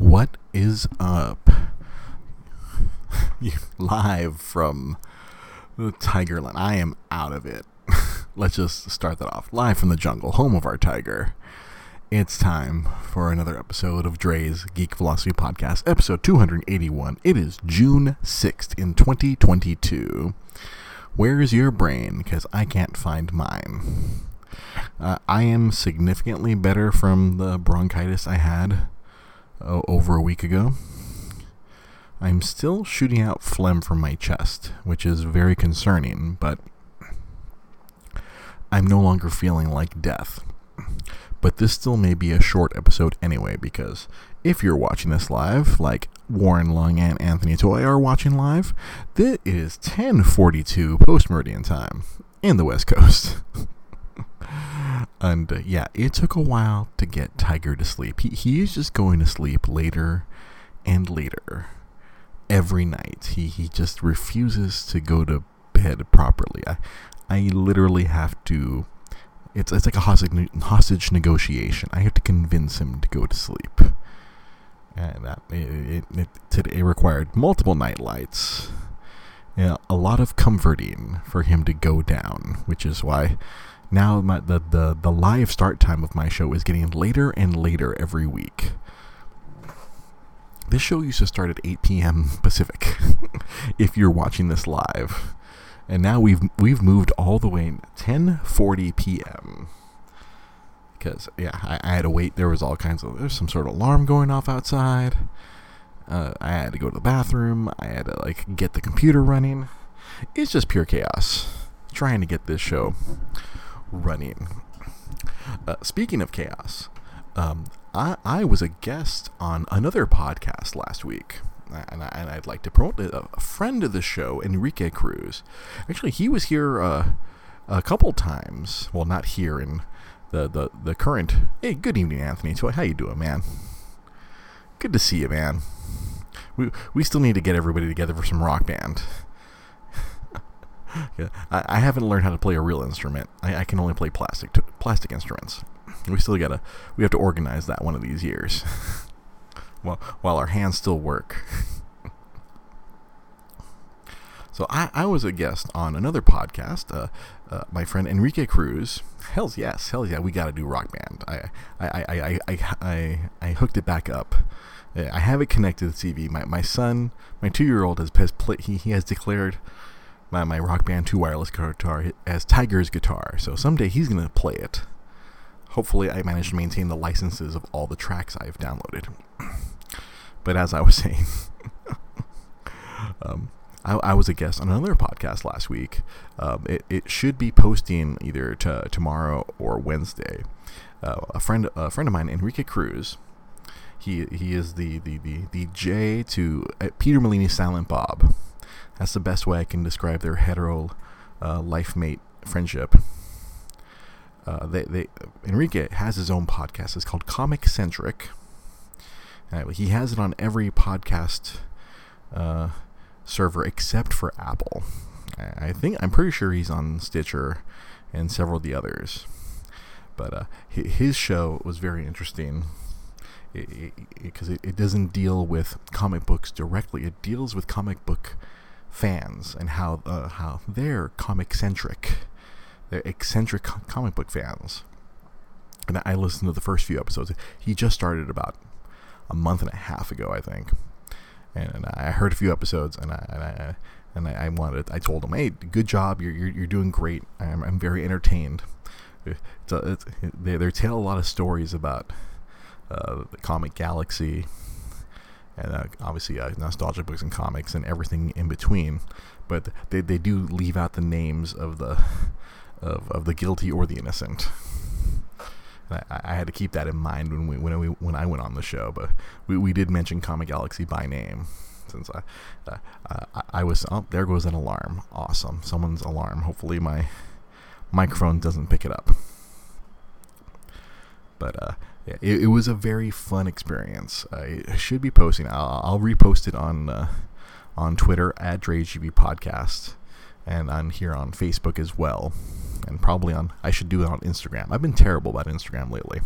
What is up? Live from the Tigerland. I am out of it. Let's just start that off. Live from the jungle, home of our tiger. It's time for another episode of Dre's Geek Philosophy Podcast, episode 281. It is June 6th in 2022. Where's your brain? Because I can't find mine. Uh, I am significantly better from the bronchitis I had uh, over a week ago. I'm still shooting out phlegm from my chest, which is very concerning, but I'm no longer feeling like death. But this still may be a short episode anyway, because if you're watching this live, like Warren Lung and Anthony Toy are watching live, this is 10:42 post meridian time in the West Coast. and uh, yeah, it took a while to get Tiger to sleep. He he is just going to sleep later and later every night. He he just refuses to go to bed properly. I I literally have to. It's it's like a hostage hostage negotiation. I have to convince him to go to sleep, and that it it, it, it required multiple night lights. You know, a lot of comforting for him to go down, which is why now my, the, the the live start time of my show is getting later and later every week. This show used to start at 8 p.m. Pacific, if you're watching this live, and now we've we've moved all the way 10:40 p.m. Because yeah, I, I, had to wait. There was all kinds of there's some sort of alarm going off outside. Uh, I had to go to the bathroom. I had to like get the computer running. It's just pure chaos trying to get this show running. Uh, speaking of chaos, um, I, I was a guest on another podcast last week. And, I, would like to promote a, a, friend of the show, Enrique Cruz. Actually, he was here uh, a couple times. Well, not here in the, the, the current. Hey, good evening, Anthony. So, how you doing, man? Good to see you, man. We we still need to get everybody together for some rock band yeah, I, I, haven't learned how to play a real instrument. I, I can only play plastic t- plastic instruments. We still gotta we have to organize that one of these years. while while our hands still work. so I, I was a guest on another podcast. Uh, uh, my friend Enrique Cruz. Hell's yes, hell yeah, we got to do rock band. I I, I, I, I, I, I hooked it back up. I have it connected to the TV. My, my son, my two year old, has, has play, he, he has declared my, my rock band 2 wireless guitar as Tiger's guitar. So someday he's going to play it. Hopefully, I manage to maintain the licenses of all the tracks I've downloaded. but as I was saying, um, I, I, was a guest on another podcast last week. Um, it, it should be posting either to tomorrow or Wednesday. Uh, a friend a friend of mine, Enrique Cruz, he he is the the the, the J to uh, Peter Malini Silent Bob. That's the best way I can describe their hetero uh, life mate friendship. Uh, they, they, Enrique has his own podcast. It's called Comic Centric. Uh, he has it on every podcast uh, server except for Apple. I think I'm pretty sure he's on Stitcher and several of the others. But uh, his show was very interesting because it, it, it, it, doesn't deal with comic books directly. It deals with comic book fans and how uh, how they're comic centric, they're eccentric comic book fans. And I listened to the first few episodes. He just started about a month and a half ago, I think. And, I heard a few episodes, and I and I, and I, I wanted. I told him, "Hey, good job. You're you're, you're doing great. I'm, I'm very entertained." It's a, it's, they they tell a lot of stories about uh, the comic galaxy and uh, obviously uh, nostalgia books and comics and everything in between. But they, they do leave out the names of the of, of the guilty or the innocent. I, I, had to keep that in mind when we when we when I went on the show. But we, we did mention Comic Galaxy by name since I uh, I, I was oh there goes an alarm. Awesome, someone's alarm. Hopefully my microphone doesn't pick it up. But uh, yeah, it, it, was a very fun experience. I should be posting. I'll, I'll repost it on uh, on Twitter at DreGB Podcast, and on here on Facebook as well, and probably on. I should do it on Instagram. I've been terrible about Instagram lately.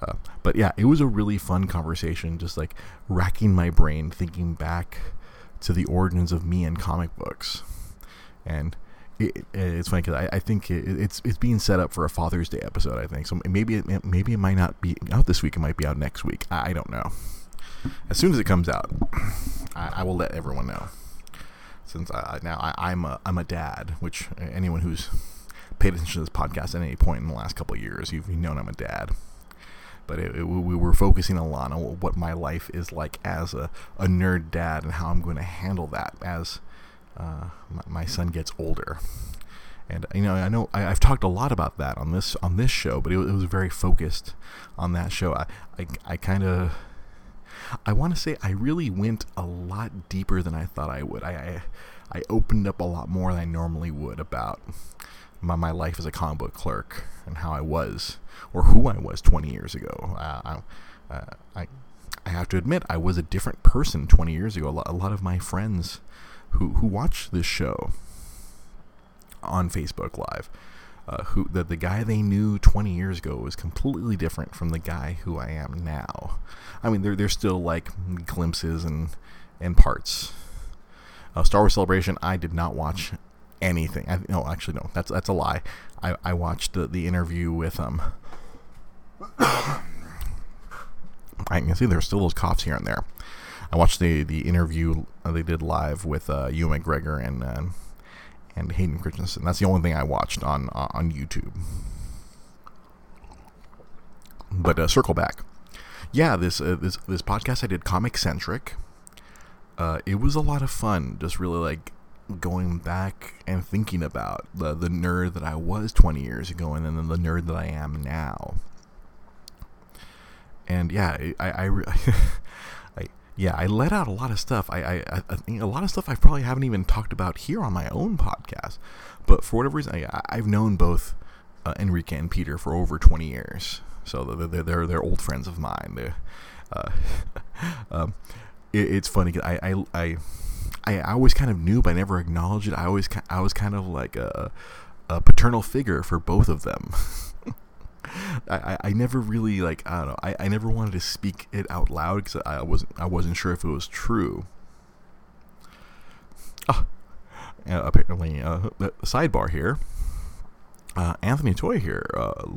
Uh, but yeah, it was a really fun conversation, just like racking my brain, thinking back to the origins of me and comic books. And it, it's funny because I, I, think it, it's it's being set up for a Father's Day episode. I think so. Maybe it, maybe it might not be out this week. It might be out next week. I, I don't know. As soon as it comes out, I, I will let everyone know. Since I, now I, am a I'm a dad, which anyone who's paid attention to this podcast at any point in the last couple years, you've known I'm a dad. But we were focusing a lot on what my life is like as a, a nerd dad and how I'm going to handle that as uh, my, son gets older. And you know, I know I, have talked a lot about that on this on this show, but it, it was very focused on that show. I I, I kind of I want to say I really went a lot deeper than I thought I would. I, I, I opened up a lot more than I normally would about my, my life as a comic book clerk and how I was or who I was 20 years ago. Uh, I, uh, I, I have to admit I was a different person 20 years ago. A lot, a lot of my friends who who watch this show on Facebook Live uh, who that the guy they knew 20 years ago was completely different from the guy who I am now. I mean, there there's still like glimpses and and parts. Uh, Star Wars Celebration, I did not watch anything. I, no, actually, no, that's that's a lie. I, I watched the, the interview with um. I can see there's still those coughs here and there. I watched the the interview they did live with uh, Ewan McGregor and uh, and Hayden Christensen. That's the only thing I watched on uh, on YouTube. But uh, circle back, yeah. This uh, this this podcast I did comic centric. Uh, it was a lot of fun, just really like going back and thinking about the the nerd that I was 20 years ago, and then the nerd that I am now. And yeah, I I, I yeah, I let out a lot of stuff. I, I, I think a lot of stuff I probably haven't even talked about here on my own podcast. But for whatever reason, I, I've known both uh, Enrique and Peter for over 20 years. So they're, they're, they're old friends of mine. Uh, um, it, it's funny. I, I, I, I always kind of knew, but I never acknowledged it. I always, I was kind of like a, a paternal figure for both of them. I, I never really like I don't know I, I never wanted to speak it out loud because I wasn't I wasn't sure if it was true. Oh, uh, apparently, uh, sidebar here. Uh, Anthony Toy here, uh,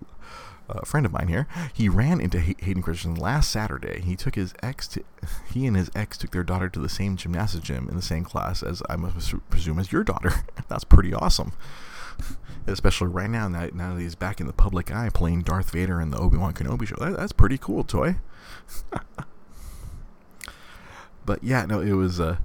a friend of mine here, he ran into Hayden Christensen last Saturday. He took his ex to, he and his ex took their daughter to the same gymnastics gym in the same class as I must presume as your daughter. That's pretty awesome especially right now, now, that he's back in the public eye playing Darth Vader in the Obi Wan Kenobi show. That, that's pretty cool, toy. but yeah, no, it was uh,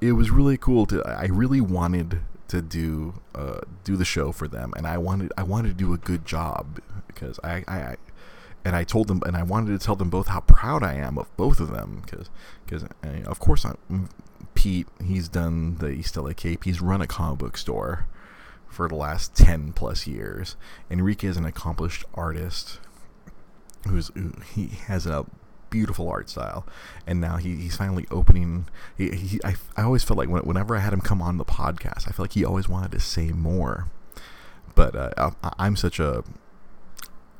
it was really cool to. I really wanted to do uh, do the show for them, and I wanted I wanted to do a good job because I, I, I and I told them, and I wanted to tell them both how proud I am of both of them, because, because uh, of course, I'm, Pete, he's done the East LA Cape, he's run a comic book store, for the last 10 plus years. Enrique is an accomplished artist who's who, he has a beautiful art style. And now he, he's finally opening he, he I, I always felt like when, whenever I had him come on the podcast I feel like he always wanted to say more. But uh, I, am such a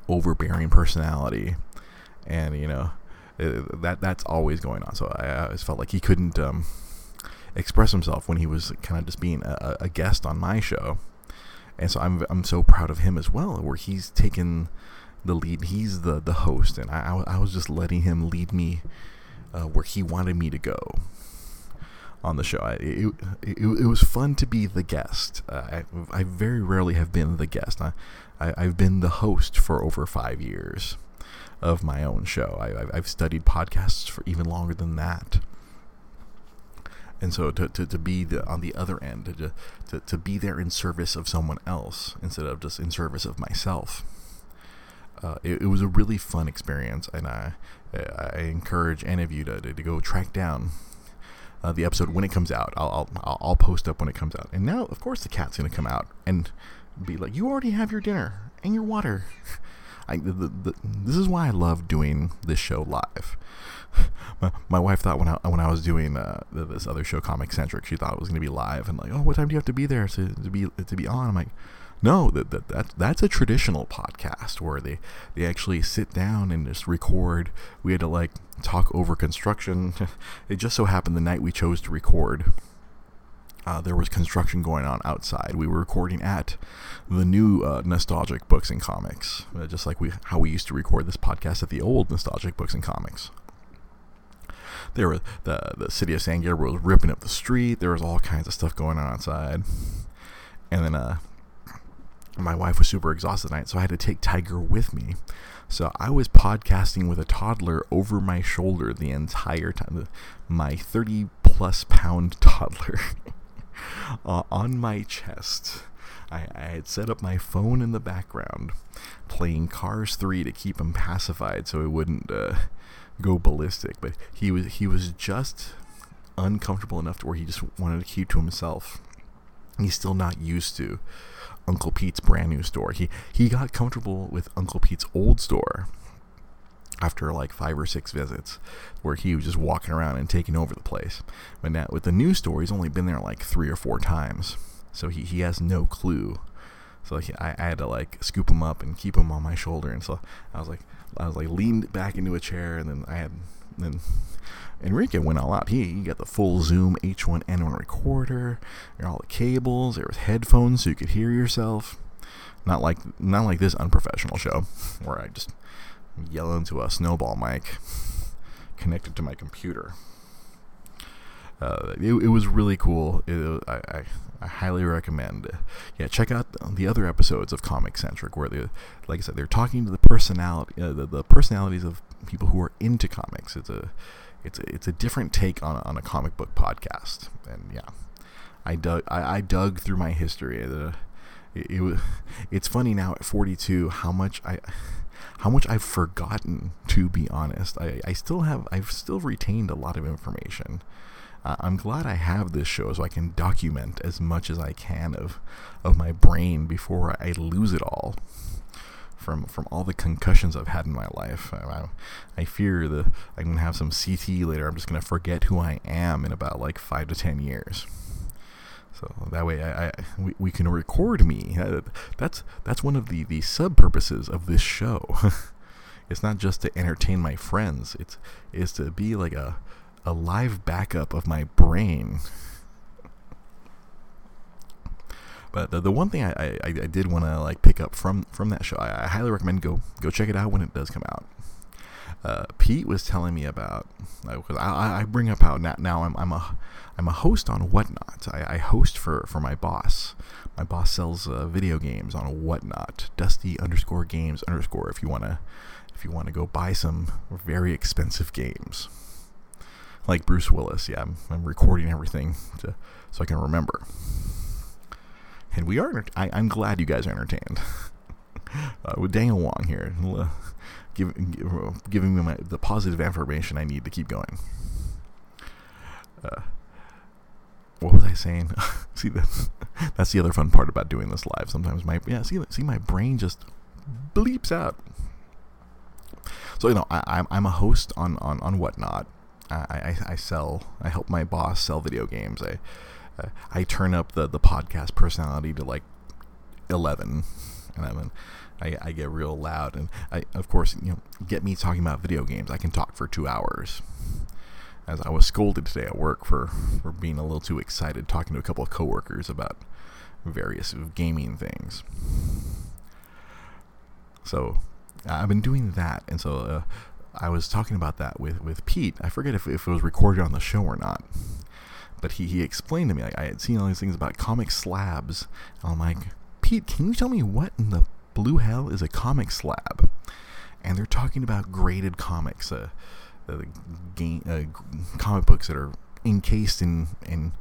overbearing personality and you know it, that that's always going on. So I, I always felt like he couldn't um, express himself when he was kind of just being a, a guest on my show and so I'm I'm so proud of him as well, where he's taken the lead. He's the the host, and I I was just letting him lead me uh, where he wanted me to go on the show. I, it, it, it, was fun to be the guest. Uh, I, I very rarely have been the guest. I, I, I've been the host for over five years of my own show. I, I've studied podcasts for even longer than that and so to, to, to be the, on the other end to, to, to be there in service of someone else instead of just in service of myself. Uh, it, it, was a really fun experience and I, I encourage any of you to, to, to go track down uh, the episode when it comes out. I'll, I'll, I'll post up when it comes out. And now of course the cat's gonna come out and be like you already have your dinner and your water. I, the, the, this is why I love doing this show live my, my wife thought when I when I was doing uh, this other show, Comic Centric, she thought it was going to be live and like, oh, what time do you have to be there to, to be to be on? I'm like, No, that, that, that that's a traditional podcast where they, they actually sit down and just record. We had to like talk over construction. it just so happened the night we chose to record, uh, there was construction going on outside. We were recording at the new uh, nostalgic books and comics, uh, just like we how we used to record this podcast at the old nostalgic books and comics. There was the the city of San Gabriel was ripping up the street. There was all kinds of stuff going on outside, and then uh, my wife was super exhausted tonight, so I had to take Tiger with me. So I was podcasting with a toddler over my shoulder the entire time. My 30 plus pound toddler uh, on my chest. I, I, had set up my phone in the background, playing Cars 3 to keep him pacified so he wouldn't uh, go ballistic. But he was he was just uncomfortable enough to where he just wanted to keep to himself. He's still not used to Uncle Pete's brand new store. He he got comfortable with Uncle Pete's old store after like five or six visits where he was just walking around and taking over the place. But now with the new store, he's only been there like three or four times. So he, he has no clue. So I, I had to like scoop him up and keep him on my shoulder. And so I was like, I was like leaned back into a chair and then I had, then Enrique went all out. He, got the full Zoom H1N1 recorder, all the cables. There was headphones so you could hear yourself. Not like not like this unprofessional show where I just yell into a snowball mic connected to my computer. Uh, it, it, was really cool. It, I, I, highly recommend. Yeah, check out the other episodes of Comic Centric where they, like I said, they're talking to the personality, uh, the, the personalities of people who are into comics. It's a it's a, it's a different take on on a comic book podcast, and yeah, I dug I, I dug through my history. Uh, it, it, was it's funny now at 42 how much I how much I've forgotten to be honest. I, I still have I've still retained a lot of information. Uh, I'm glad I have this show so I can document as much as I can of of my brain before I lose it all from from all the concussions I've had in my life. I, I fear that I'm gonna have some CTE later. I'm just gonna forget who I am in about like five to ten years. So that way, I, I we, we can record me. That's that's one of the the sub purposes of this show. it's not just to entertain my friends. It's is to be like a a live backup of my brain But the, the one thing I, I, I did want to like pick up from from that show, I, I, highly recommend go go check it out when it does come out. Uh, Pete was telling me about because I, I bring up how now, now I'm I'm a I'm a host on Whatnot. I, I host for for my boss. My boss sells uh, video games on Whatnot. Dusty underscore games underscore. If you wanna if you wanna go buy some very expensive games, like Bruce Willis. Yeah, I'm, I'm recording everything to, so I can remember and we are. I, am glad you guys are entertained. uh, with Daniel Wong here, uh, give, uh, giving me my, the positive affirmation I need to keep going. Uh, what was I saying? see that that's the other fun part about doing this live. Sometimes my yeah, see see my brain just bleeps out. So you know, I, I'm I'm a host on on on whatnot. I, I, I sell. I help my boss sell video games. I I turn up the the podcast personality to like eleven, and I mean, I, I get real loud, and I of course you know get me talking about video games. I can talk for two hours. As I was scolded today at work for for being a little too excited talking to a couple of coworkers about various gaming things. So I've been doing that, and so uh, I was talking about that with with Pete. I forget if, if it was recorded on the show or not but he, he explained to me like I had seen all these things about comic slabs. I'm like, Pete, can you tell me what in the blue hell is a comic slab? And they're talking about graded comics, uh, uh, game, uh, comic books that are encased in in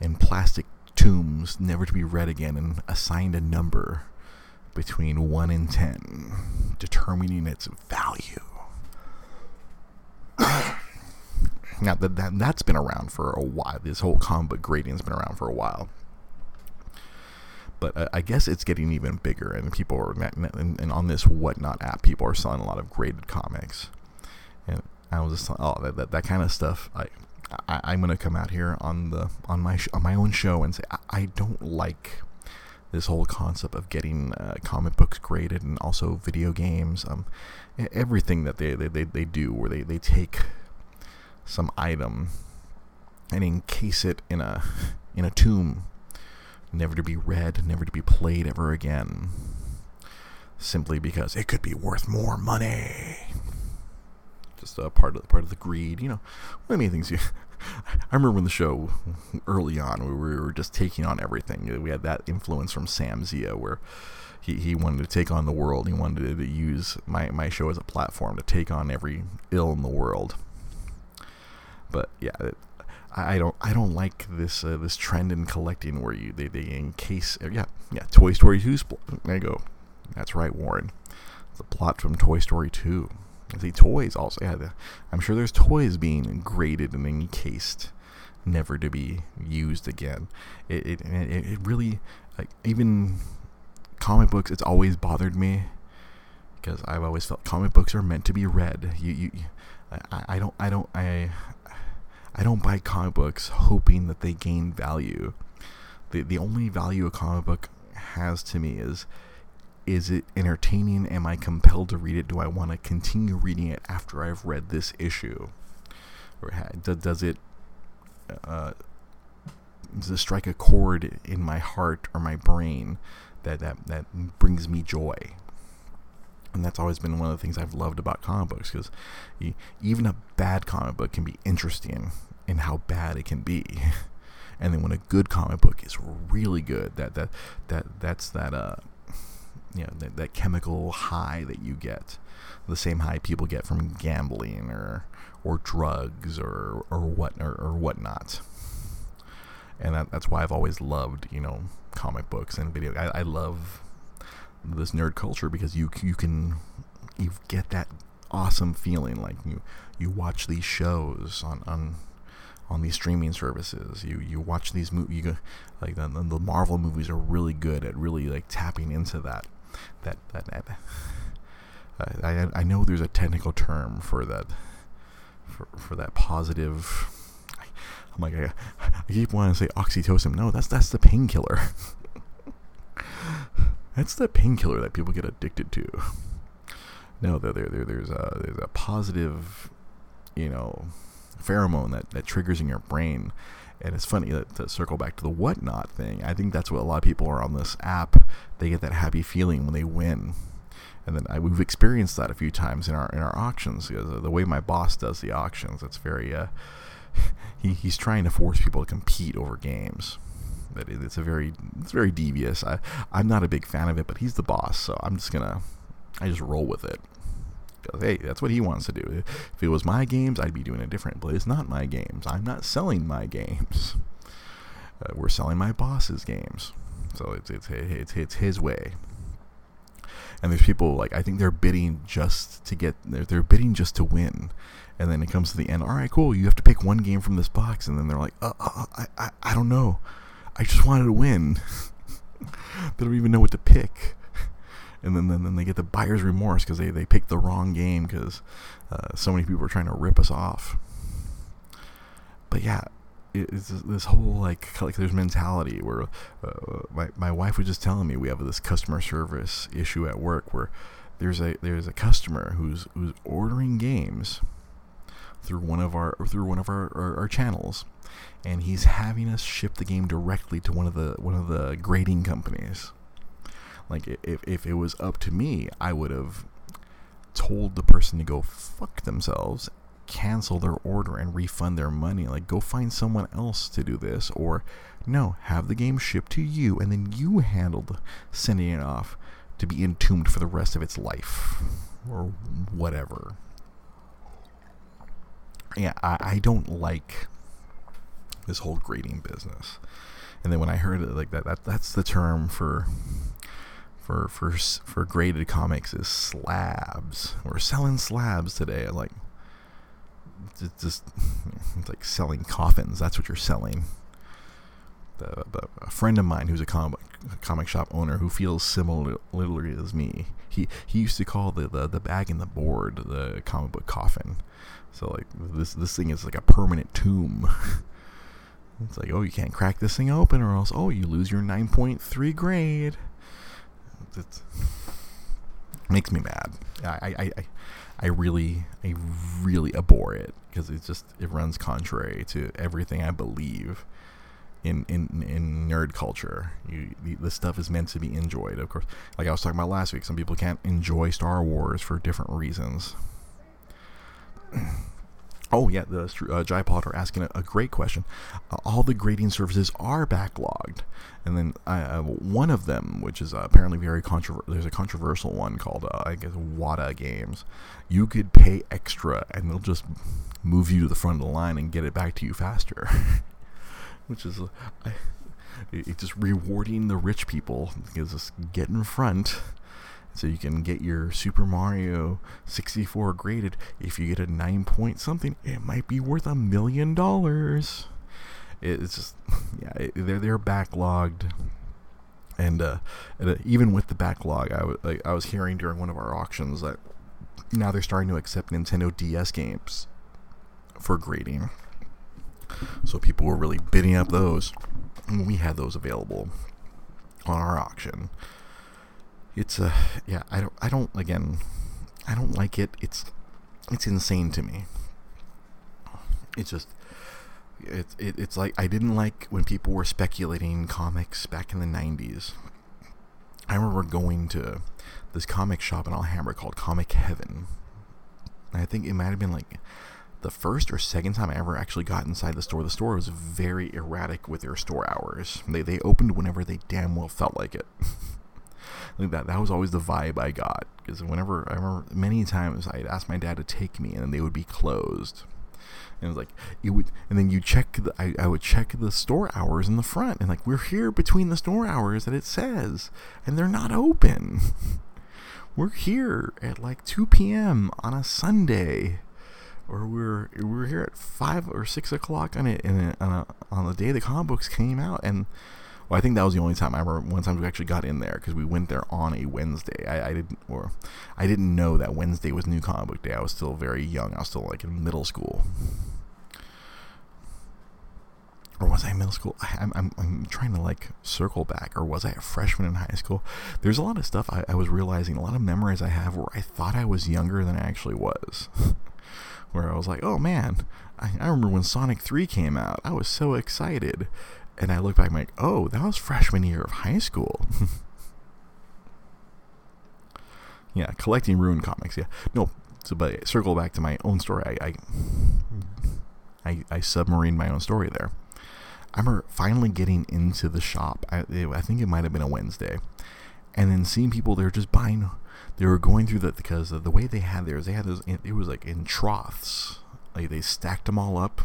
in plastic tombs, never to be read again, and assigned a number between one and ten, determining its value. Now that, that that's been around for a while. This whole comic grading's been around for a while. But uh, I guess it's getting even bigger, and people are and, on this whatnot app, people are selling a lot of graded comics. And I was just oh that, that, that kind of stuff. I, I am gonna come out here on the on my sh- on my own show and say I, I don't like this whole concept of getting uh, comic books graded and also video games, um, everything that they, they, they, they do, where they, they take some item and encase it in a in a tomb, never to be read, never to be played ever again, simply because it could be worth more money. Just a part of part of the greed, you know. One of the main things you. I remember in the show early on, we were just taking on everything. We had that influence from Sam Zia, where he, he wanted to take on the world. He wanted to use my, my show as a platform to take on every ill in the world. But yeah, I don't I don't like this uh, this trend in collecting where you they, they encase yeah yeah Toy Story 2 there you go that's right Warren the plot from Toy Story 2 see toys also yeah the, I'm sure there's toys being graded and encased never to be used again it it, it, it really like even comic books it's always bothered me because I've always felt comic books are meant to be read you you I, I don't I don't I I don't buy comic books hoping that they gain value. The the only value a comic book has to me is is it entertaining? Am I compelled to read it? Do I want to continue reading it after I've read this issue? Or does it uh, does it strike a chord in my heart or my brain that, that, that brings me joy? and that's always been one of the things I've loved about comic books because even a bad comic book can be interesting in how bad it can be. And then when a good comic book is really good, that that that that's that uh you know that, that chemical high that you get, the same high people get from gambling or or drugs or or what or, or whatnot. And that, that's why I've always loved you know comic books and video. I, I love this nerd culture because you you can you get that awesome feeling like you you watch these shows on on on these streaming services you you watch these movies you go, like the, the Marvel movies are really good at really like tapping into that that that, that I, I know there's a technical term for that for, for that positive I'm like I, I keep wanting to say oxytocin no that's that's the painkiller That's the painkiller that people get addicted to. No, there, there, there's a there's a positive, you know, pheromone that, that triggers in your brain. And it's funny that to circle back to the whatnot thing. I think that's what a lot of people are on this app. They get that happy feeling when they win, and then I, we've experienced that a few times in our in our auctions. Because the way my boss does the auctions, it's very uh, he, he's trying to force people to compete over games that it's a very it's very devious. I I'm not a big fan of it, but he's the boss, so I'm just gonna I just roll with it. Hey, that's what he wants to do. If it was my games, I'd be doing it different. But it's not my games. I'm not selling my games. Uh, we're selling my boss's games, so it's it's it's it's his way. And there's people like I think they're bidding just to get they're, they're bidding just to win, and then it comes to the end. All right, cool. You have to pick one game from this box, and then they're like, uh, uh, uh I, I I don't know. I just wanted to win. they don't even know what to pick. And then, then, then they get the buyer's remorse because they, they picked the wrong game because uh, so many people are trying to rip us off. But yeah, it's this whole like collector's mentality where uh, my, my wife was just telling me we have this customer service issue at work where there's a there's a customer who's who's ordering games through one of our through one of our, our, our channels and he's having us ship the game directly to one of the one of the grading companies. Like if if it was up to me, I would have told the person to go fuck themselves, cancel their order and refund their money. Like go find someone else to do this or no, have the game shipped to you and then you handle the sending it off to be entombed for the rest of its life or whatever. Yeah, I, I don't like this whole grading business. And then when I heard it like that, that that's the term for for for for graded comics is slabs. We're selling slabs today. Like it's just it's like selling coffins. That's what you're selling. The, the, a friend of mine who's a comic comic shop owner who feels similarly as me. He he used to call the, the, the bag and the board the comic book coffin. So like this this thing is like a permanent tomb. It's like, oh, you can't crack this thing open, or else, oh, you lose your 9.3 grade. It makes me mad. I, I, I, I really, I really abhor it because it just it runs contrary to everything I believe in in, in nerd culture. You, this stuff is meant to be enjoyed, of course. Like I was talking about last week, some people can't enjoy Star Wars for different reasons. Oh yeah, the uh, Jai Potter asking a, a, great question. Uh, all the grading services are backlogged, and then uh, one of them, which is uh, apparently very controversial, there's a controversial one called uh, I guess Wata Games. You could pay extra, and they'll just move you to the front of the line and get it back to you faster, which is uh, it's just rewarding the rich people because just get in front so you can get your Super Mario 64 graded. If you get a 9 point something, it might be worth a million dollars. It's just, yeah, it, they're, they're backlogged. And, uh, and uh, even with the backlog, I, was hearing during one of our auctions that now they're starting to accept Nintendo DS games for grading. So people were really bidding up those. We had those available on our auction it's a yeah i don't i don't again i don't like it. It's it's insane to me. It's just it's it, it's like i didn't like when people were speculating comics back in the 90s i remember going to this comic shop in alhambra called comic heaven. I think it might have been like the first or second time I ever actually got inside the store, the store was very erratic with their store hours. They they opened whenever they damn well felt like it. like that that was always the vibe I got because whenever I remember many times I'd ask my dad to take me and they would be closed. And it was like it would, and then you check. The, I, I would check the store hours in the front, and like we're here between the store hours that it says, and they're not open. we're here at like 2 p.m. on a Sunday, or we're we're here at five or six o'clock on it, on, a, on the day the comic books came out, and well, I think that was the only time I remember. One time we actually got in there because we went there on a Wednesday. I, I, didn't, or I didn't know that Wednesday was New Comic Book Day. I was still very young. I was still like in middle school, or was I in middle school? I, am I'm, I'm trying to like circle back, or was I a freshman in high school? There's a lot of stuff I, I was realizing, a lot of memories I have where I thought I was younger than I actually was. where I was like, oh man, I, I remember when Sonic 3 came out. I was so excited and I look back, I'm like, oh, that was freshman year of high school. yeah, collecting ruined comics. Yeah, no. So, but circle back to my own story. I, I, I, I submarine my own story there. I remember finally getting into the shop. I, I think it might have been a Wednesday, and then seeing people there just buying. They were going through that because the way they had theirs, they had those. It was like in troughs. Like they stacked them all up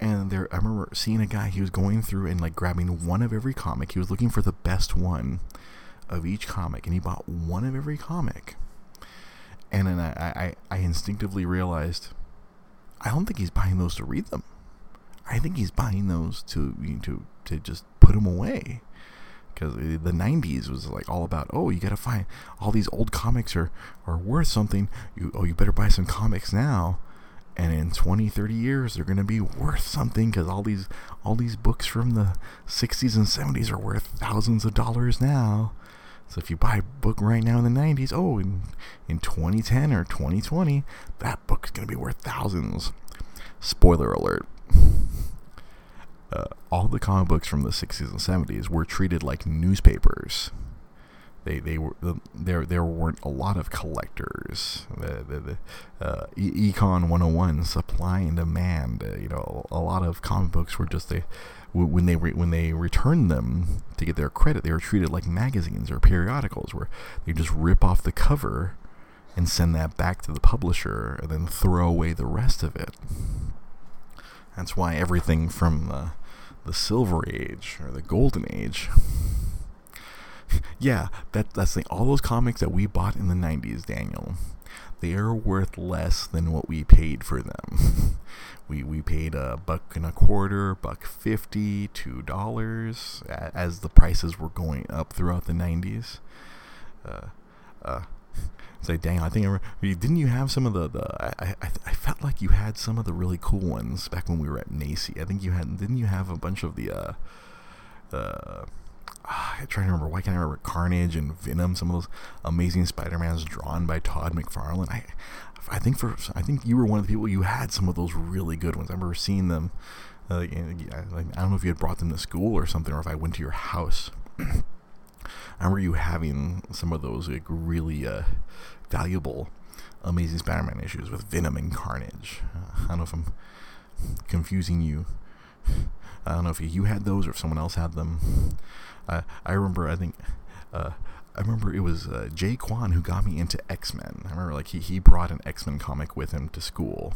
and there I remember seeing a guy he was going through and like grabbing one of every comic. He was looking for the best one of each comic and he bought one of every comic. And then I, I, I instinctively realized I don't think he's buying those to read them. I think he's buying those to you know, to to just put them away. Because the '90s was like all about, oh, you gotta find all these old comics are, are worth something. You oh, you better buy some comics now and in 20 30 years they're going to be worth something because all these all these books from the 60s and 70s are worth thousands of dollars now. So if you buy a book right now in the 90s oh in, in 2010 or 2020 that book's going to be worth thousands. Spoiler alert. Uh, all the comic books from the 60s and 70s were treated like newspapers they they were there there weren't a lot of collectors. The, the, the uh, econ 101 supply and demand uh, you know a lot of comic books were just they when they re, when they returned them to get their credit they were treated like magazines or periodicals where they just rip off the cover and send that back to the publisher and then throw away the rest of it. That's why everything from the the silver age or the golden age yeah, that that's the, all those comics that we bought in the '90s, Daniel. They are worth less than what we paid for them. we we paid a buck and a quarter, buck fifty, two dollars as the prices were going up throughout the '90s. Uh, uh, It's like, dang, I think I re- didn't you have some of the the I, I I felt like you had some of the really cool ones back when we were at NACY. I think you had didn't you have a bunch of the uh uh I'm trying to remember why can't I remember Carnage and Venom, some of those amazing Spider-Mans drawn by Todd McFarlane. I I think for I think you were one of the people you had some of those really good ones. I remember seeing them. Uh, I don't know if you had brought them to school or something, or if I went to your house. I remember you having some of those like really uh, valuable Amazing Spider-Man issues with Venom and Carnage. Uh, I don't know if I'm confusing you. I don't know if you had those or if someone else had them. I I remember I think uh, I remember it was uh, Jay Kwan who got me into X Men. I remember like he he brought an X Men comic with him to school,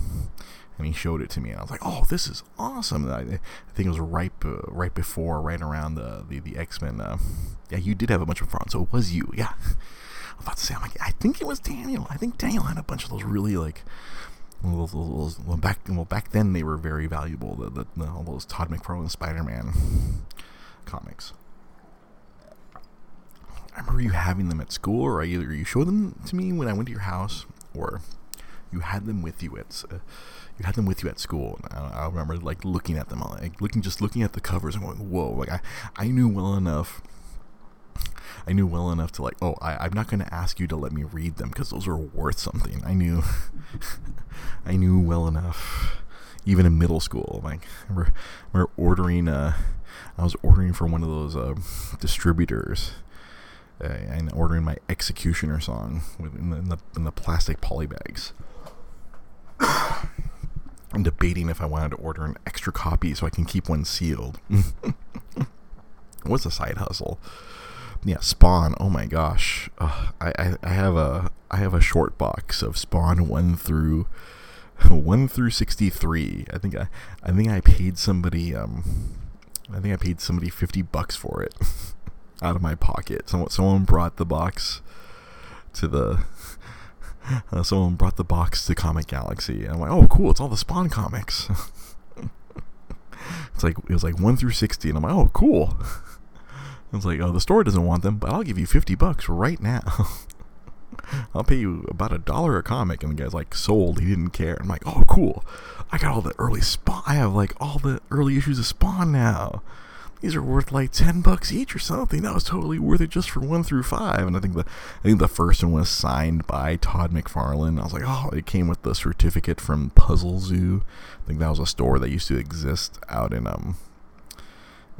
and he showed it to me, and I was like, "Oh, this is awesome!" I, I think it was right uh, right before, right around the the, the X Men. Uh, yeah, you did have a bunch of fun, so it was you. Yeah, I about to say, I'm like, I think it was Daniel. I think Daniel had a bunch of those really like. Those, well, back well back then they were very valuable. The, the, the all those Todd McFarlane Spider-Man comics. I remember you having them at school, or either you showed them to me when I went to your house, or you had them with you at uh, you had them with you at school. And I, I remember like looking at them, like looking just looking at the covers and going, "Whoa!" Like I I knew well enough. I knew well enough to like, oh, I, I'm not going to ask you to let me read them because those are worth something. I knew, I knew well enough, even in middle school. Like, I remember, ordering, uh, I was ordering for one of those uh, distributors, uh, and ordering my X-Cutioner song in the, in the, in the plastic poly bags. I'm debating if I wanted to order an extra copy so I can keep one sealed. What's a side hustle? Yeah, Spawn. Oh my gosh, uh, I, I I have a I have a short box of Spawn one through one through sixty three. I think I I think I paid somebody um I think I paid somebody fifty bucks for it out of my pocket. Someone someone brought the box to the uh, someone brought the box to Comic Galaxy. And I'm like, oh, cool! It's all the Spawn comics. it's like it was like one through sixty, and I'm like, oh, cool. It's like, oh, the store doesn't want them, but I'll give you fifty bucks right now. I'll pay you about a dollar a comic, and the guy's like, sold. He didn't care. I'm like, oh, cool. I got all the early Spawn. I have like all the early issues of Spawn now these are worth like ten bucks each or something. That was totally worth it just for one through five. And I think the I think the first one was signed by Todd McFarlane. I was like, oh, it came with the certificate from Puzzle Zoo. I think that was a store that used to exist out in um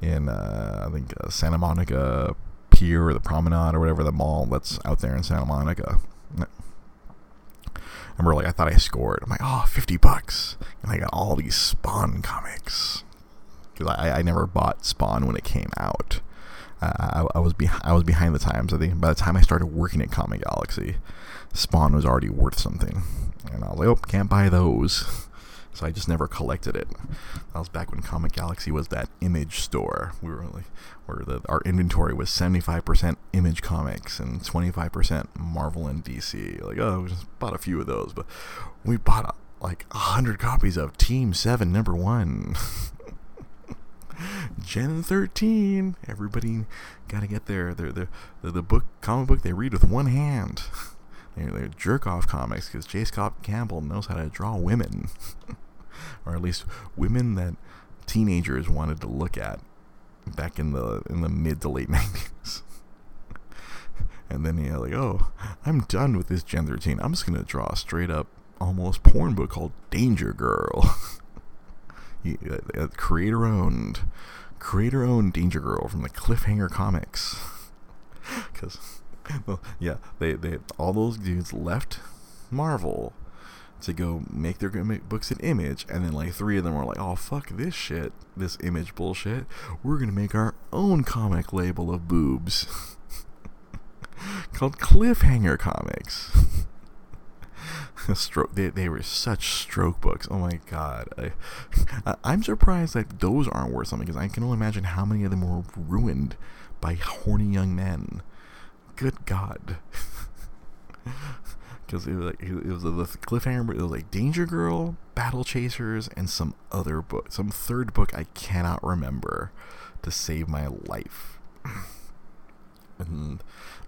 in uh, I think uh, Santa Monica Pier or the Promenade or whatever the mall that's out there in Santa Monica. I remember like I thought I scored. I'm like, oh, 50 bucks. And I got all these Spawn comics because I, I never bought Spawn when it came out. Uh, I, I, was be- I was behind the times. I think by the time I started working at Comic Galaxy, Spawn was already worth something, and I was like, oh, can't buy those. So I just never collected it. That was back when Comic Galaxy was that image store. We were like, where the, our inventory was 75% image comics and 25% Marvel and DC. Like, oh, we just bought a few of those, but we bought like a hundred copies of Team Seven Number One. Gen 13. Everybody got to get their, their, their, the, the book, comic book they read with one hand. They're, they're jerk off comics because J. Scott Campbell knows how to draw women. or at least women that teenagers wanted to look at back in the in the mid to late 90s. and then you're like, oh, I'm done with this Gen 13. I'm just going to draw a straight up almost porn book called Danger Girl. Uh, uh, creator owned, creator owned Danger Girl from the Cliffhanger Comics. Because, well, yeah, they they all those dudes left Marvel to go make their books in Image, and then like three of them were like, "Oh fuck this shit, this Image bullshit. We're gonna make our own comic label of boobs." called Cliffhanger Comics. stroke. They, they were such stroke books. Oh my god. I, I'm surprised that those aren't worth something because I can only imagine how many of them were ruined by horny young men. Good god. Because it was like it was the cliffhanger. It was like Danger Girl, Battle Chasers, and some other book, some third book I cannot remember to save my life. and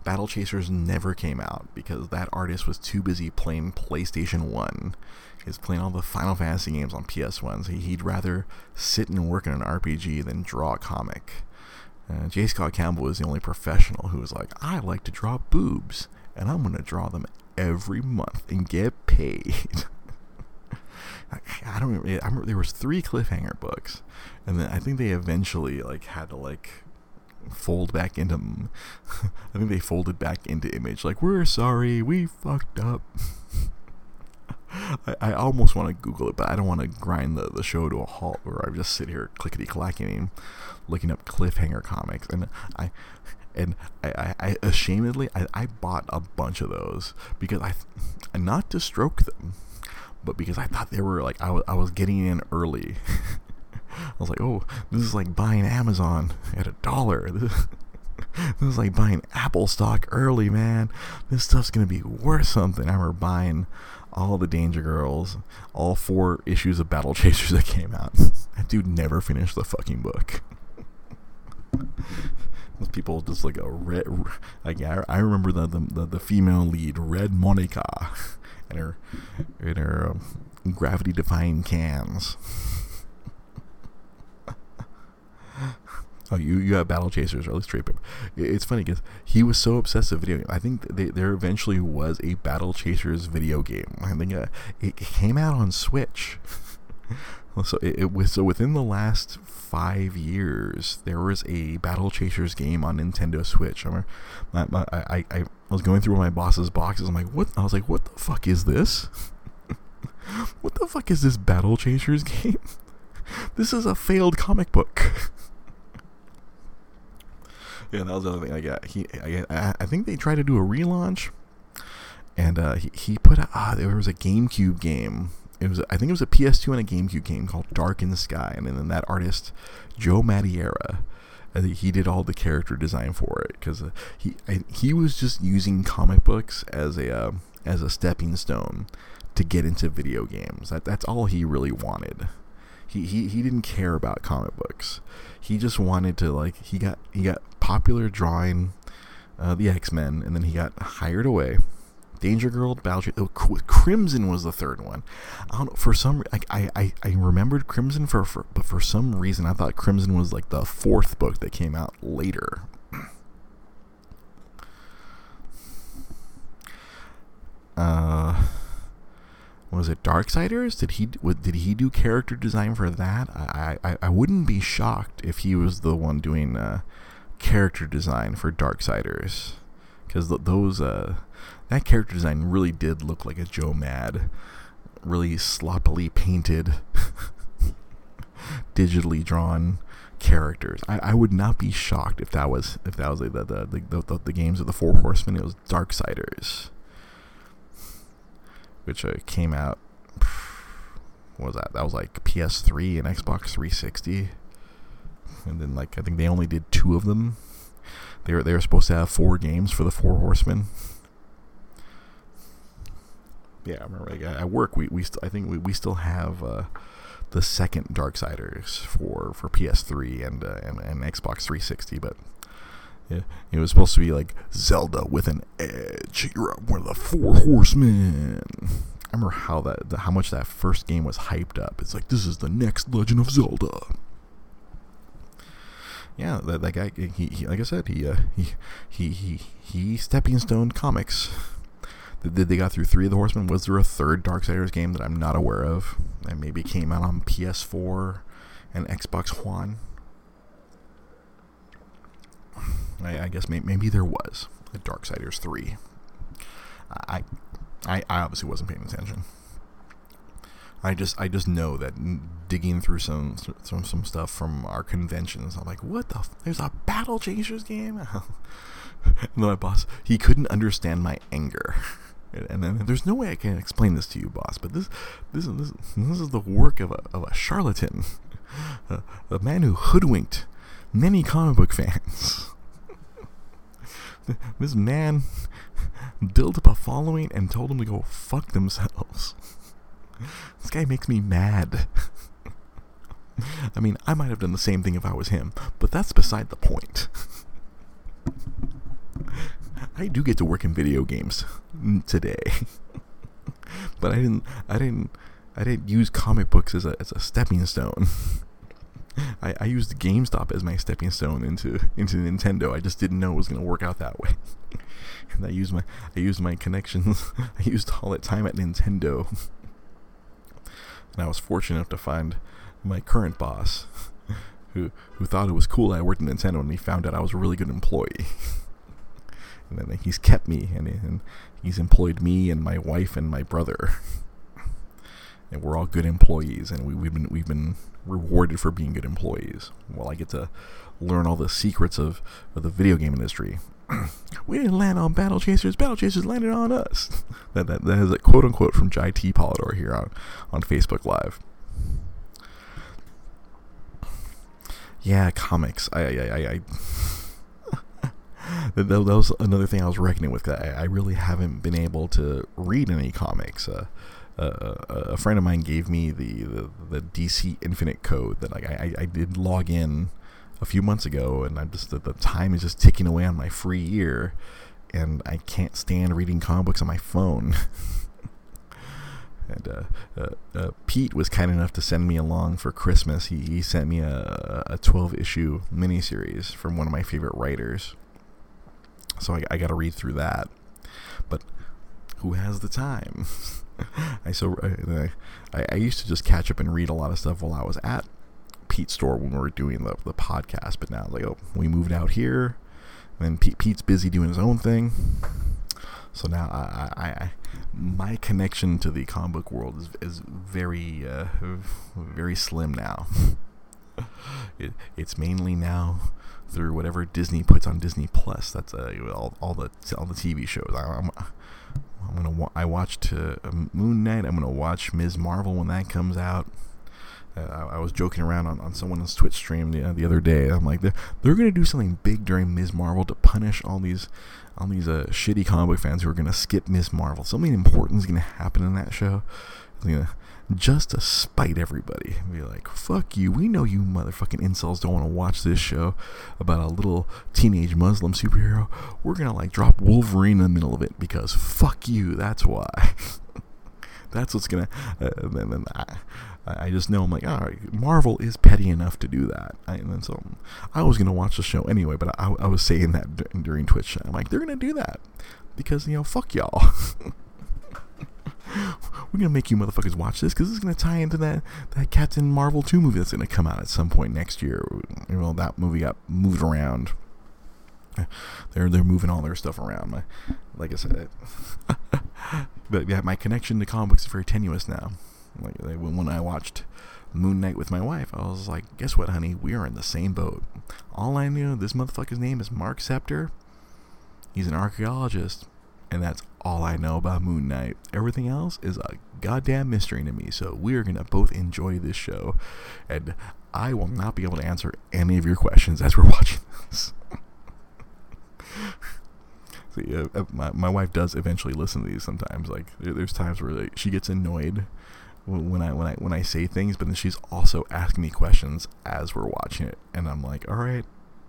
Battle Chasers never came out because that artist was too busy playing PlayStation 1. He's playing all the Final Fantasy games on PS1, so he'd rather sit and work in an RPG than draw a comic. Uh, J. Scott Campbell was the only professional who was like, I like to draw boobs, and I'm going to draw them every month and get paid. I don't remember. I remember there was three cliffhanger books, and then I think they eventually like had to like fold back into. I think they folded back into Image. Like we're sorry, we fucked up. I, I almost want to Google it, but I don't want to grind the, the show to a halt where I just sit here clickety clacking, looking up cliffhanger comics, and I and I, I, I ashamedly I, I bought a bunch of those because I, not to stroke them, but because I thought they were like I was I was getting in early. I was like, oh, this is like buying Amazon at a dollar. This, is like buying Apple stock early, man. This stuff's gonna be worth something. I remember buying all the Danger Girls, all four issues of Battle Chasers that came out. that dude never finished the fucking book. Those people just like a red, like I, I remember the, the the female lead, Red Monika, and her and her um, gravity defying cans. Oh, you you have Battle Chasers or at least Trade Paper. It's funny because he was so obsessed with video game. I think they, there eventually was a Battle Chasers video game. I think uh, it came out on Switch. so it, it, was so within the last five years, there was a Battle Chasers game on Nintendo Switch. I, remember my, my, I, I was going through my boss's boxes. I'm like, what? I was like, what the fuck is this? what the fuck is this Battle Chasers game? this is a failed comic book. Yeah, that was the other thing. I got he, I, I think they tried to do a relaunch, and uh, he he put out, ah, there was a GameCube game. It was I think it was a PS2 and a GameCube game called Dark in the Sky, and then that artist Joe Madureira, he did all the character design for it because uh, he he was just using comic books as a uh, as a stepping stone to get into video games. That that's all he really wanted. He, he, he didn't care about comic books. He just wanted to like he got he got popular drawing uh, the X Men, and then he got hired away. Danger Girl, Battle oh, Crimson was the third one. I don't know, for some I, I I remembered Crimson for, for but for some reason I thought Crimson was like the fourth book that came out later. uh was it Darksiders? Did he did he do character design for that? I I, I wouldn't be shocked if he was the one doing uh, character design for Darksiders, because th- those uh, that character design really did look like a Joe Mad, really sloppily painted, digitally drawn characters. I, I would not be shocked if that was if that was the the the, the, the, the games of the Four Horsemen. It was Darksiders which uh, came out. What was that? That was like PS3 and Xbox 360, and then like I think they only did two of them. They were they were supposed to have four games for the Four Horsemen. Yeah, I remember like, at work we we st- I think we, we still have uh, the second Darksiders for for PS3 and uh, and, and Xbox 360, but yeah, it was supposed to be like Zelda with an edge. You're one of the four horsemen. I remember how that, how much that first game was hyped up. It's like this is the next Legend of Zelda. Yeah, that, that guy. He, he like I said, he uh, he he he he stepping stone comics. Did they got through three of the Horsemen? Was there a third Darksiders game that I'm not aware of? That maybe came out on PS4 and Xbox One. I, I guess may, maybe there was a Darksiders 3. I, I, I obviously wasn't paying attention. I just I just know that digging through some some some stuff from our conventions, I'm like, what the? F- There's a Battle Chasers game. then my boss, he couldn't understand my anger. And then there's no way I can explain this to you, boss. But this this this, this is the work of a of a charlatan, a, a man who hoodwinked many comic book fans. this man built up a following and told them to go fuck themselves. This guy makes me mad. I mean, I might have done the same thing if I was him, but that's beside the point. I do get to work in video games today, but I didn't. I didn't. I didn't use comic books as a as a stepping stone. I, I used GameStop as my stepping stone into into Nintendo. I just didn't know it was going to work out that way. and I used my I used my connections. I used all that time at Nintendo. and I was fortunate enough to find my current boss, who who thought it was cool I worked at Nintendo, and he found out I was a really good employee. and then he's kept me, and, and he's employed me and my wife and my brother and we're all good employees, and we, we've been we've been rewarded for being good employees. Well, I get to learn all the secrets of, of the video game industry. we didn't land on Battle Chasers. Battle Chasers landed on us. that, that, that is a quote unquote from Jai T. Polidor here on, on Facebook Live. Yeah, comics. I, I, I, I that, that, was another thing I was reckoning with. I, I really haven't been able to read any comics. Uh, uh, a friend of mine gave me the, the, the DC Infinite code that like I, I did log in a few months ago, and I'm just the, the time is just ticking away on my free year, and I can't stand reading comic books on my phone. and uh, uh, uh, Pete was kind enough to send me along for Christmas. He, he sent me a, a 12 issue miniseries from one of my favorite writers. So I, I got to read through that. But who has the time? I so I, I used to just catch up and read a lot of stuff while I was at Pete's store when we were doing the, the podcast. But now, like, oh, we moved out here, and Pete, Pete's busy doing his own thing. So now, I, I, I my connection to the comic book world is is very uh, very slim now. it, it's mainly now through whatever Disney puts on Disney Plus. That's uh, all, all the all the TV shows. I, I'm I'm gonna wa- I watched uh, Moon Knight. I'm gonna watch Ms. Marvel when that comes out. Uh, I, I, was joking around on, on someone's Twitch stream the, uh, the other day. I'm like, they're, they're gonna do something big during Ms. Marvel to punish all these all these uh, shitty comic book fans who are gonna skip Ms. Marvel. Something important is gonna happen in that show. It's gonna just to spite everybody. Be like, fuck you. We know you motherfucking incels don't want to watch this show about a little teenage Muslim superhero. We're gonna like drop Wolverine in the middle of it because fuck you. That's why. That's what's gonna. Uh, and then I, I just know I'm like, all right, Marvel is petty enough to do that. I, and then so I was gonna watch the show anyway, but I, I was saying that during Twitch. I'm like, they're gonna do that because you know, fuck y'all. we're gonna make you motherfuckers watch this because it's gonna tie into that that Captain Marvel two movie that's gonna come out at some point next year. Know that movie got moved around. They're they're moving all their stuff around. My, like I said, but yeah, my connection to comics is very tenuous now. Like when I watched Moon Knight with my wife, I was like, guess what, honey? We are in the same boat. All I knew, this motherfucker's name is Marc Spector. He's an archaeologist and that's all I know about Moon Knight. Everything else is a goddamn mystery to me. So we are gonna both enjoy this show, and I will not be able to answer any of your questions as we're watching this. See, uh, uh, my my wife does eventually listen to these sometimes. Like there's times where like, she gets annoyed when I when I when I say things, but then she's also asking me questions as we're watching it, and I'm like, all right,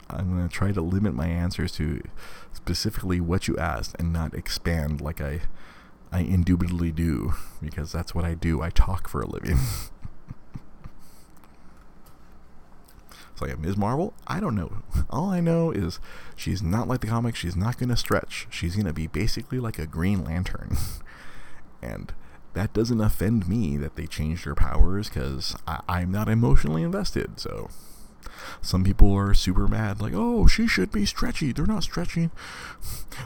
I'm going to try to limit my answers to specifically what you asked and not expand like I I indubitably do because that's what I do. I talk for a living. so yeah, Ms. Marvel, I don't know. All I know is she's not like the comics. She's not going to stretch. She's going to be basically like a Green Lantern. and that doesn't offend me that they changed her powers because I'm not emotionally invested. So some people are super mad, like, oh, she should be stretchy. They're not stretching.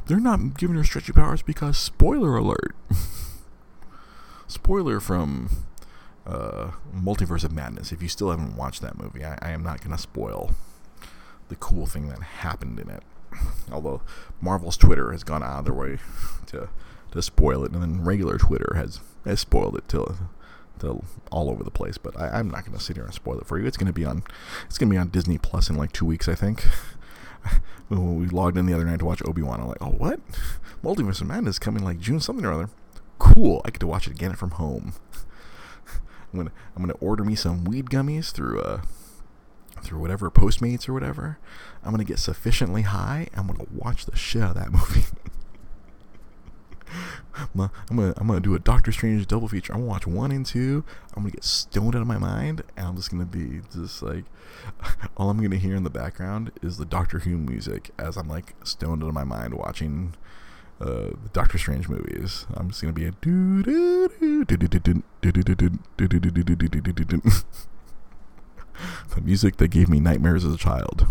They're not giving her stretchy powers because, spoiler alert. spoiler from uh, Multiverse of Madness. If you still haven't watched that movie, I, I am not going to spoil the cool thing that happened in it. Although Marvel's Twitter has gone out of their way to to spoil it, and then regular Twitter has has spoiled it till all over the place. But I, am not going to sit here and spoil it for you. It's going to be on it's going to be on Disney Plus in like two weeks, I think. when we logged in the other night to watch Obi Wan, I'm like, oh what? Multiverse of Madness coming like June something or other. Cool. I get to watch it again from home. I'm gonna I'm gonna order me some weed gummies through uh through whatever Postmates or whatever. I'm gonna get sufficiently high. I'm gonna watch the shit out of that movie. I'm gonna, I'm gonna, do a Doctor Strange double feature. I'm gonna watch one and two. I'm gonna get stoned out of my mind, and I'm just gonna be just like, all I'm gonna hear in the background is the Doctor Who music as I'm like stoned out of my mind watching uh, the Doctor Strange movies. I'm just gonna be a do do do do do do the music that gave me nightmares as a child.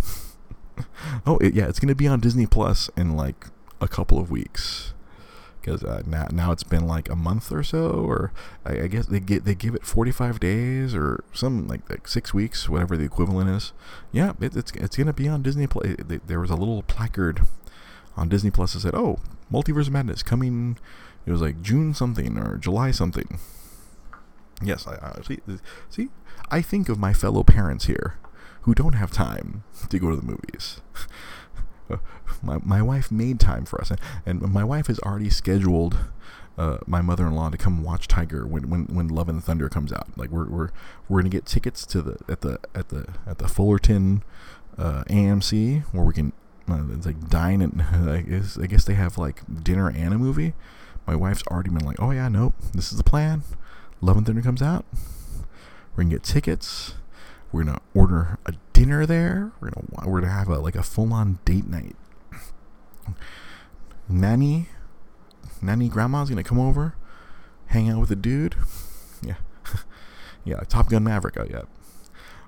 oh it, yeah, it's gonna be on Disney Plus in like a couple of weeks because uh, now now it's been like a month or so, or I, I, guess they get they give it 45 days or some like like six weeks, whatever the equivalent is. Yeah, it, it's it's gonna be on Disney Plus. There was a little placard on Disney Plus that said, "Oh, Multiverse of Madness coming." It was like June something or July something. Yes, I, I see. See, I think of my fellow parents here who don't have time to go to the movies. my, my wife made time for us, and, and my wife has already scheduled uh, my mother-in-law to come watch Tiger when, when, when Love and Thunder comes out. Like we're we're we're gonna get tickets to the at the at the at the Fullerton uh, AMC where we can uh, it's like dine and I guess I guess they have like dinner and a movie. My wife's already been like, oh yeah, nope, this is the plan. Love and Thunder comes out. We're gonna get tickets. We're gonna order a dinner there. We're gonna we're gonna have a like a full on date night. Nanny, nanny, grandma's gonna come over, hang out with a dude. Yeah, yeah. Top Gun Maverick out yet?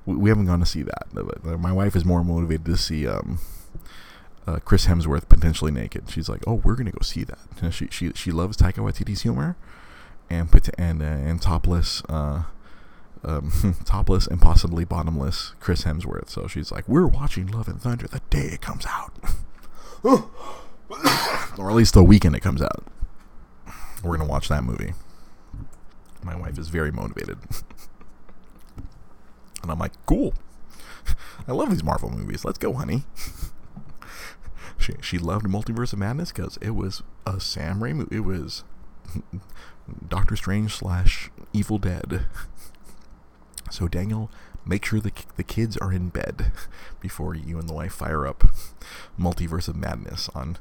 We, we haven't gone to see that. My wife is more motivated to see um, uh, Chris Hemsworth potentially naked. She's like, "Oh, we're gonna go see that." she she she loves Taika Waititi's humor, and and uh, and topless. Uh, um, topless and possibly bottomless Chris Hemsworth. So she's like, "We're watching Love and Thunder the day it comes out, or at least the weekend it comes out. We're gonna watch that movie." My wife is very motivated, and I'm like, "Cool, I love these Marvel movies. Let's go, honey." she she loved Multiverse of Madness because it was a Sam Raimi. It was Doctor Strange slash Evil Dead. So Daniel, make sure the the kids are in bed before you and the wife fire up Multiverse of Madness on.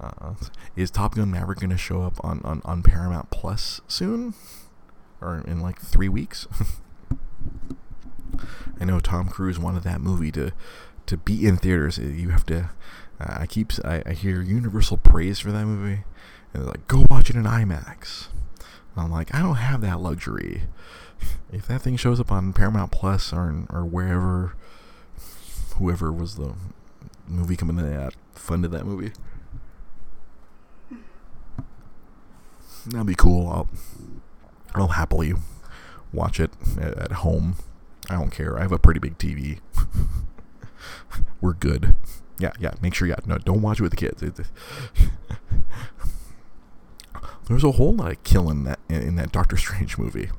Uh, is Top Gun Maverick going to show up on, on, on Paramount Plus soon, or in like three weeks? I know Tom Cruise wanted that movie to to be in theaters. You have to. Uh, I keep I, I hear universal praise for that movie, and they're like, "Go watch it in IMAX." I'm like, I don't have that luxury if that thing shows up on Paramount Plus or or wherever, whoever was the movie coming that funded that movie, that'd be cool. I'll I'll happily watch it at, at home. I don't care. I have a pretty big TV. We're good. Yeah, yeah. Make sure, yeah. No, don't watch it with the kids. There's a whole lot of killing that in that Doctor Strange movie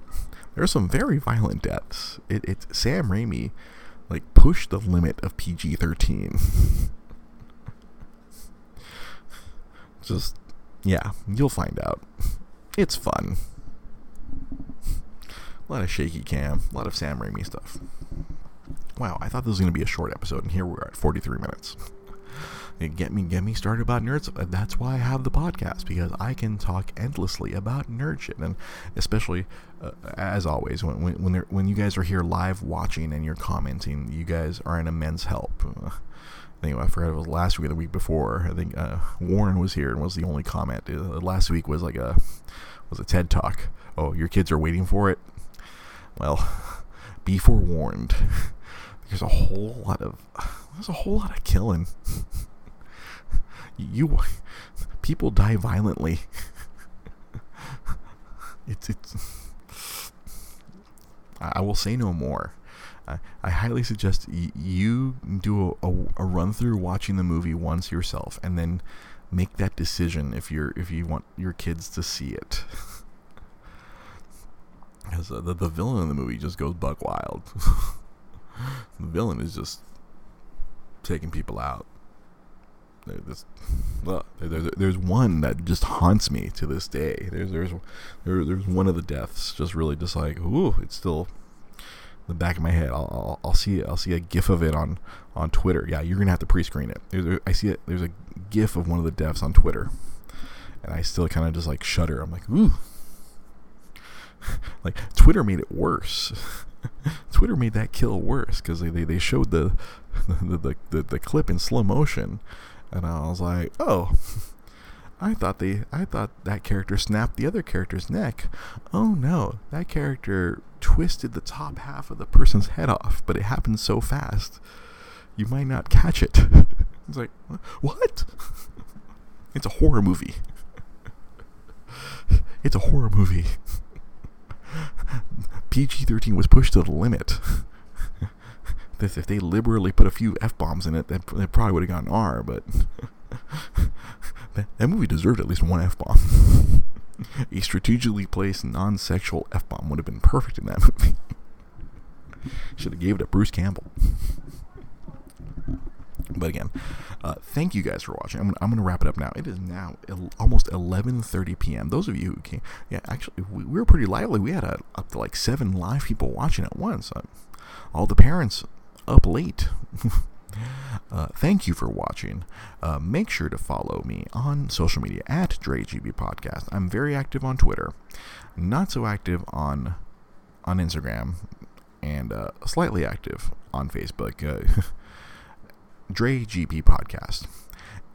there are some very violent deaths. It, it's Sam Raimi, like pushed the limit of PG thirteen. Just yeah, you'll find out. It's fun. A lot of shaky cam, a lot of Sam Raimi stuff. Wow, I thought this was going to be a short episode, and here we are at 43 minutes get me get me started about nerds. That's why I have the podcast because I can talk endlessly about nerd shit, and especially uh, as always when when when, when, you guys are here live watching and you're commenting, you guys are an immense help. Anyway, I forgot it was last week or the week before. I think uh, Warren was here and was the only comment. Uh, last week was like a was a TED talk. Oh, your kids are waiting for it. Well, be forewarned. There's a whole lot of there's a whole lot of killing you people die violently. it's it's. I will say no more. I, highly suggest y- you do a, a, a run through watching the movie once yourself, and then make that decision if you're if you want your kids to see it. Because uh, the the villain in the movie just goes buck wild. the villain is just taking people out. There's, there's, there's one that just haunts me to this day. There's there's there, there's one of the deaths just really just like ooh, it's still the back of my head. I'll, I'll, I'll see I'll see a GIF of it on on Twitter. Yeah, you're gonna have to pre-screen it. There's, I see it. There's a GIF of one of the deaths on Twitter, and I still kind of just like shudder. I'm like, ooh. like Twitter made it worse. Twitter made that kill worse because they, they, they showed the the, the, the the clip in slow motion, and I was like, oh. I thought the I thought that character snapped the other character's neck. Oh no, that character twisted the top half of the person's head off, but it happened so fast. You might not catch it. it's like, what? it's a horror movie. it's a horror movie. PG 13 was pushed to the limit. If they liberally put a few F bombs in it, that, that probably would have gotten R, but that, that movie deserved at least one F bomb. a strategically placed non sexual F bomb would have been perfect in that movie. Should have gave it to Bruce Campbell. But again, uh, thank you guys for watching. I'm gonna, I'm gonna wrap it up now. It is now el- almost 11:30 p.m. Those of you who came, yeah, actually, we, we were pretty lively. We had a, up to like seven live people watching at once. Uh, all the parents up late. Uh, thank you for watching. Uh, make sure to follow me on social media at DreGP Podcast. I'm very active on Twitter, not so active on on Instagram, and uh, slightly active on Facebook. Uh, Dre GP Podcast,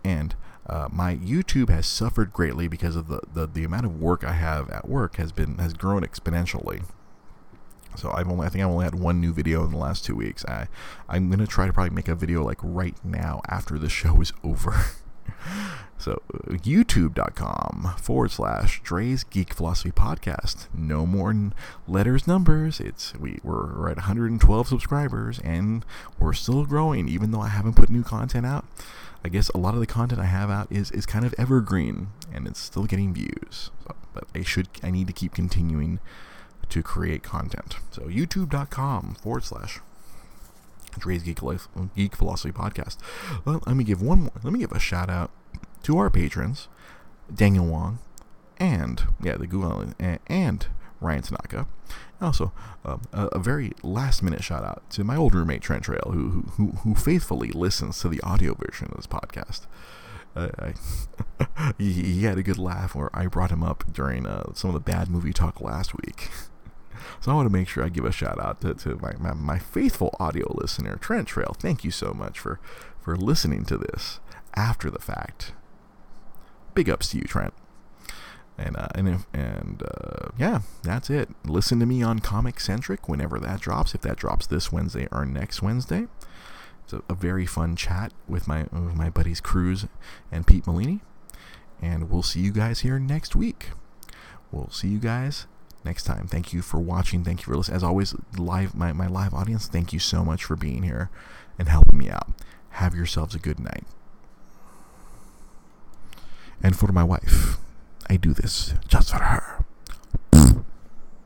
and uh, my YouTube has suffered greatly because of the, the the amount of work I have at work has been has grown exponentially. So I've only I think I've only had one new video in the last two weeks. I I'm gonna try to probably make a video like right now after the show is over. so youtube.com forward slash Dre's Geek Philosophy Podcast. No more letters, numbers. It's we we're at 112 subscribers and we're still growing, even though I haven't put new content out. I guess a lot of the content I have out is, is kind of evergreen and it's still getting views. So, but I should I need to keep continuing to create content. So youtube.com forward slash Dre's Geek, Life, Geek Philosophy Podcast. Well, let me give one more. Let me give a shout out to our patrons, Daniel Wong, and yeah, the Google and, and Ryan Tanaka. Also, um, a, a, very last minute shout out to my old roommate Trent Trail, who who, who faithfully listens to the audio version of this podcast. Uh, I, he, he, had a good laugh where I brought him up during uh, some of the bad movie talk last week. So I want to make sure I give a shout out to, to my, my, my faithful audio listener, Trent Trail. Thank you so much for, for listening to this after the fact. Big ups to you, Trent. And uh, and if, and uh, yeah, that's it. Listen to me on Comic Centric whenever that drops. If that drops this Wednesday or next Wednesday, it's a, a very fun chat with my with my buddies Cruz and Pete Molini. And we'll see you guys here next week. We'll see you guys next time. Thank you for watching. Thank you for listening. As always, live my, my live audience, thank you so much for being here and helping me out. Have yourselves a good night. And for my wife, I do this just for her.